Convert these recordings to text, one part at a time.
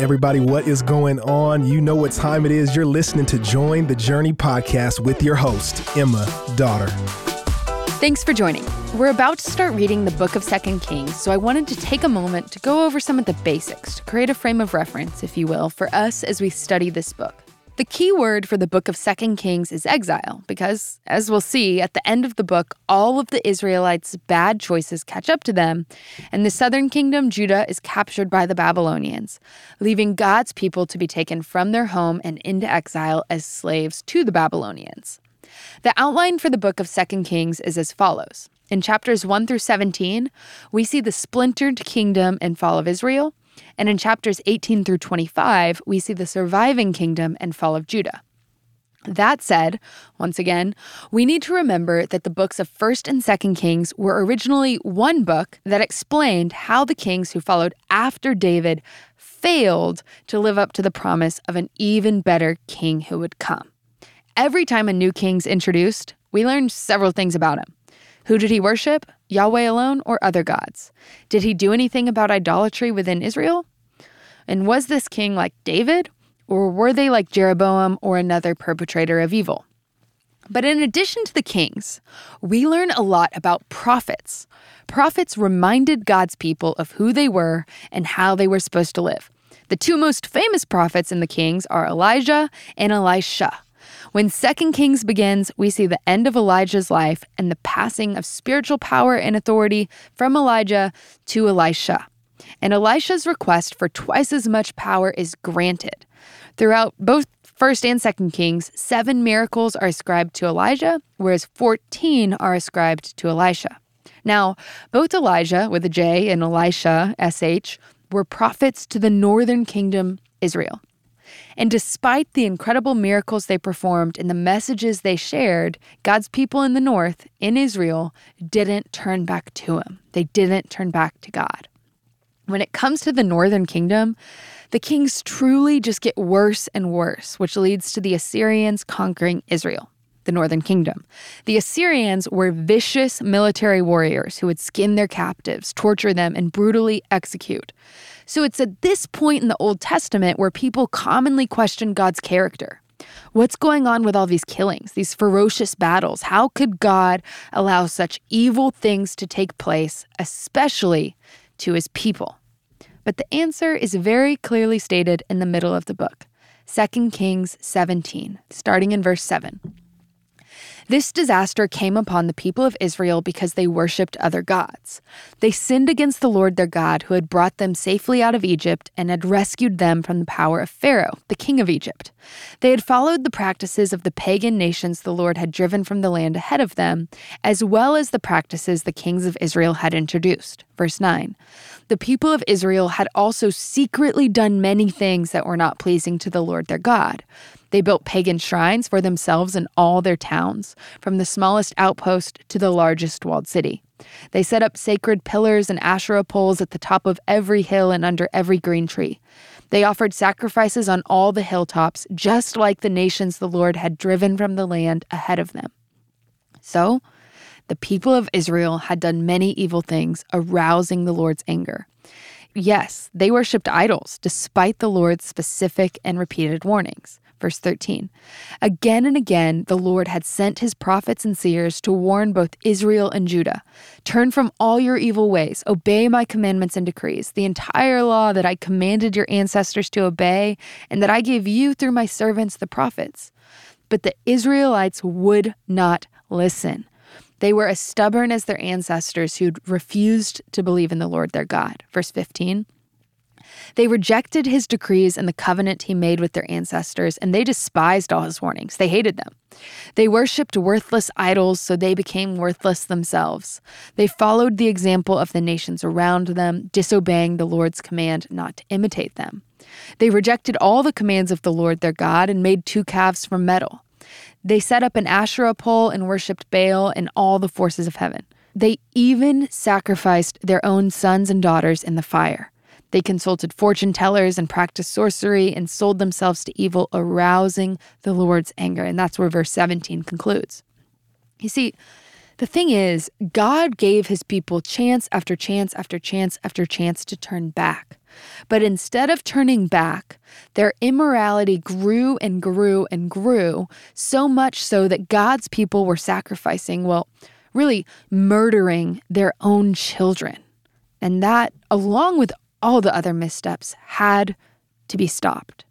Everybody, what is going on? You know what time it is. You're listening to Join the Journey podcast with your host, Emma Dotter. Thanks for joining. We're about to start reading the book of Second Kings, so I wanted to take a moment to go over some of the basics to create a frame of reference, if you will, for us as we study this book. The key word for the book of Second Kings is exile, because, as we'll see, at the end of the book, all of the Israelites' bad choices catch up to them, and the southern kingdom, Judah, is captured by the Babylonians, leaving God's people to be taken from their home and into exile as slaves to the Babylonians. The outline for the book of Second Kings is as follows. In chapters 1 through 17, we see the splintered kingdom and fall of Israel. And in chapters 18 through 25, we see the surviving kingdom and fall of Judah. That said, once again, we need to remember that the books of 1st and 2nd Kings were originally one book that explained how the kings who followed after David failed to live up to the promise of an even better king who would come. Every time a new king's introduced, we learn several things about him. Who did he worship? Yahweh alone or other gods? Did he do anything about idolatry within Israel? And was this king like David? Or were they like Jeroboam or another perpetrator of evil? But in addition to the kings, we learn a lot about prophets. Prophets reminded God's people of who they were and how they were supposed to live. The two most famous prophets in the kings are Elijah and Elisha. When 2 Kings begins, we see the end of Elijah's life and the passing of spiritual power and authority from Elijah to Elisha. And Elisha's request for twice as much power is granted. Throughout both 1st and 2nd Kings, seven miracles are ascribed to Elijah, whereas 14 are ascribed to Elisha. Now, both Elijah with a J and Elisha, SH, were prophets to the northern kingdom, Israel. And despite the incredible miracles they performed and the messages they shared, God's people in the north, in Israel, didn't turn back to Him. They didn't turn back to God. When it comes to the northern kingdom, the kings truly just get worse and worse, which leads to the Assyrians conquering Israel the northern kingdom. The Assyrians were vicious military warriors who would skin their captives, torture them, and brutally execute. So it's at this point in the Old Testament where people commonly question God's character. What's going on with all these killings, these ferocious battles? How could God allow such evil things to take place, especially to his people? But the answer is very clearly stated in the middle of the book 2 Kings 17, starting in verse 7. This disaster came upon the people of Israel because they worshipped other gods. They sinned against the Lord their God, who had brought them safely out of Egypt and had rescued them from the power of Pharaoh, the king of Egypt. They had followed the practices of the pagan nations the Lord had driven from the land ahead of them, as well as the practices the kings of Israel had introduced. Verse 9 The people of Israel had also secretly done many things that were not pleasing to the Lord their God. They built pagan shrines for themselves in all their towns, from the smallest outpost to the largest walled city. They set up sacred pillars and Asherah poles at the top of every hill and under every green tree. They offered sacrifices on all the hilltops, just like the nations the Lord had driven from the land ahead of them. So, the people of Israel had done many evil things, arousing the Lord's anger. Yes, they worshipped idols, despite the Lord's specific and repeated warnings. Verse 13. Again and again, the Lord had sent his prophets and seers to warn both Israel and Judah Turn from all your evil ways, obey my commandments and decrees, the entire law that I commanded your ancestors to obey, and that I gave you through my servants, the prophets. But the Israelites would not listen. They were as stubborn as their ancestors who'd refused to believe in the Lord their God. Verse 15. They rejected his decrees and the covenant he made with their ancestors, and they despised all his warnings. They hated them. They worshipped worthless idols, so they became worthless themselves. They followed the example of the nations around them, disobeying the Lord's command not to imitate them. They rejected all the commands of the Lord their God and made two calves from metal. They set up an Asherah pole and worshipped Baal and all the forces of heaven. They even sacrificed their own sons and daughters in the fire. They consulted fortune tellers and practiced sorcery and sold themselves to evil, arousing the Lord's anger. And that's where verse 17 concludes. You see, The thing is, God gave his people chance after chance after chance after chance to turn back. But instead of turning back, their immorality grew and grew and grew, so much so that God's people were sacrificing, well, really murdering their own children. And that, along with all the other missteps, had to be stopped.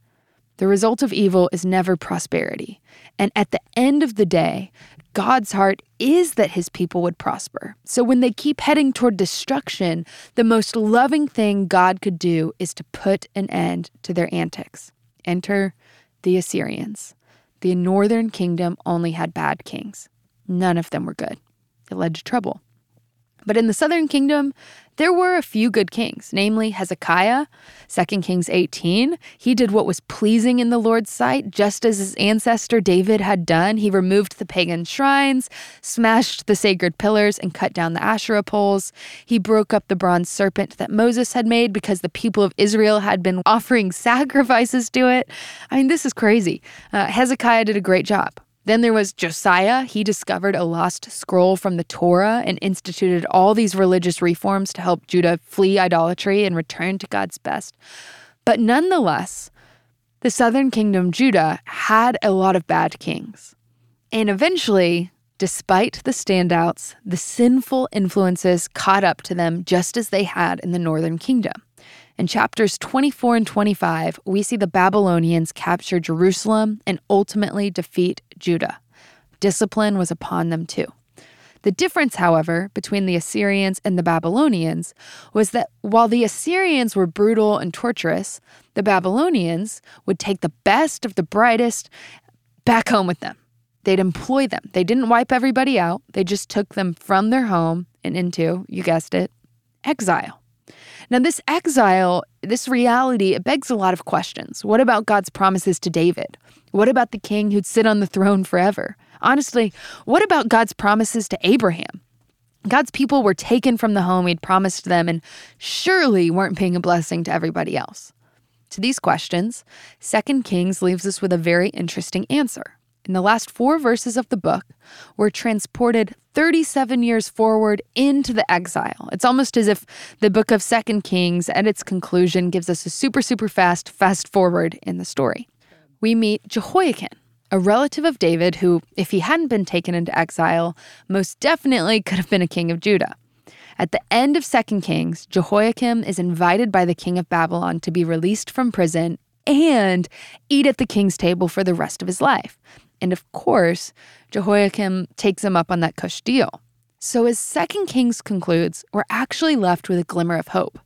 The result of evil is never prosperity. And at the end of the day, God's heart is that his people would prosper. So when they keep heading toward destruction, the most loving thing God could do is to put an end to their antics. Enter the Assyrians. The northern kingdom only had bad kings, none of them were good. It led to trouble. But in the southern kingdom, there were a few good kings, namely Hezekiah, 2 Kings 18. He did what was pleasing in the Lord's sight, just as his ancestor David had done. He removed the pagan shrines, smashed the sacred pillars, and cut down the Asherah poles. He broke up the bronze serpent that Moses had made because the people of Israel had been offering sacrifices to it. I mean, this is crazy. Uh, Hezekiah did a great job. Then there was Josiah. He discovered a lost scroll from the Torah and instituted all these religious reforms to help Judah flee idolatry and return to God's best. But nonetheless, the southern kingdom, Judah, had a lot of bad kings. And eventually, despite the standouts, the sinful influences caught up to them just as they had in the northern kingdom. In chapters 24 and 25, we see the Babylonians capture Jerusalem and ultimately defeat Judah. Discipline was upon them too. The difference, however, between the Assyrians and the Babylonians was that while the Assyrians were brutal and torturous, the Babylonians would take the best of the brightest back home with them. They'd employ them. They didn't wipe everybody out, they just took them from their home and into, you guessed it, exile. Now, this exile, this reality, it begs a lot of questions. What about God's promises to David? What about the king who'd sit on the throne forever? Honestly, what about God's promises to Abraham? God's people were taken from the home he'd promised them and surely weren't being a blessing to everybody else. To these questions, 2 Kings leaves us with a very interesting answer in the last four verses of the book, we're transported 37 years forward into the exile. It's almost as if the book of Second Kings at its conclusion gives us a super, super fast fast forward in the story. We meet Jehoiakim, a relative of David who, if he hadn't been taken into exile, most definitely could have been a king of Judah. At the end of Second Kings, Jehoiakim is invited by the king of Babylon to be released from prison and eat at the king's table for the rest of his life. And of course, Jehoiakim takes him up on that cush deal. So as Second Kings concludes, we're actually left with a glimmer of hope.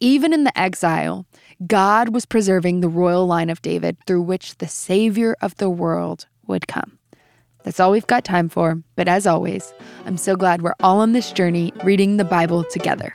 Even in the exile, God was preserving the royal line of David through which the Savior of the world would come. That's all we've got time for, but as always, I'm so glad we're all on this journey reading the Bible together.